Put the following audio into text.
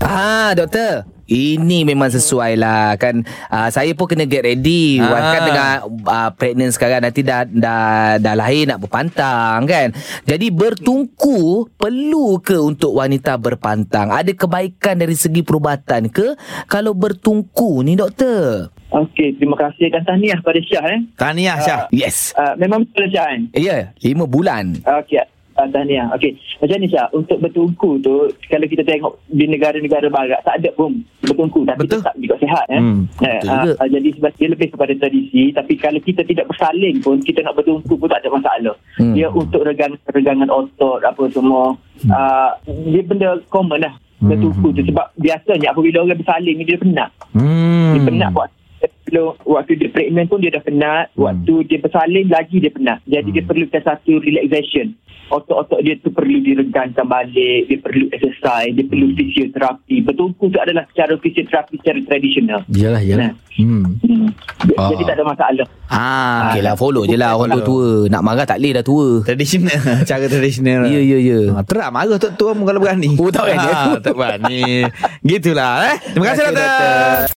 Ah, doktor. Ini memang sesuai lah kan uh, Saya pun kena get ready Ah. ah. Kan dengan uh, pregnant sekarang Nanti dah, dah, dah lahir nak berpantang kan Jadi bertungku Perlu ke untuk wanita berpantang Ada kebaikan dari segi perubatan ke Kalau bertungku ni doktor Okey, terima kasih dan tahniah pada Syah eh. Tahniah Syah. Yes Uh, memang betul Syah kan? Ya, yeah, lima bulan Okey. Uh, tahniah. Okey. Macam ni Syah, untuk bertungku tu kalau kita tengok di negara-negara barat tak ada pun bertungku tapi Betul. tetap juga sihat eh. Hmm, Eh, uh, uh, jadi sebab dia lebih kepada tradisi tapi kalau kita tidak bersaling pun kita nak bertungku pun tak ada masalah. Hmm. Dia untuk regangan-regangan otot apa semua. Uh, dia benda common lah bertungku tu sebab biasanya apabila orang bersaling ni dia penat. Hmm. Dia penat buat belum waktu dia pregnant pun dia dah penat. Waktu dia bersalin lagi dia penat. Jadi dia perlukan satu relaxation. Otot-otot dia tu perlu diregangkan balik. Dia perlu exercise. Dia perlu fisioterapi. Bertungku tu adalah secara fisioterapi secara tradisional. Yalah, yalah. Nah. Hmm. hmm. Ah. jadi tak ada masalah. Ah, Okey lah follow je lah. Orang tua-tua Nak marah tak boleh dah tua. Tradisional. Cara tradisional. Ya, ya, ya. Ha, Terang marah tok tua kalau berani. Oh, tak berani. ha, Tak berani. Gitulah eh. Terima kasih doktor.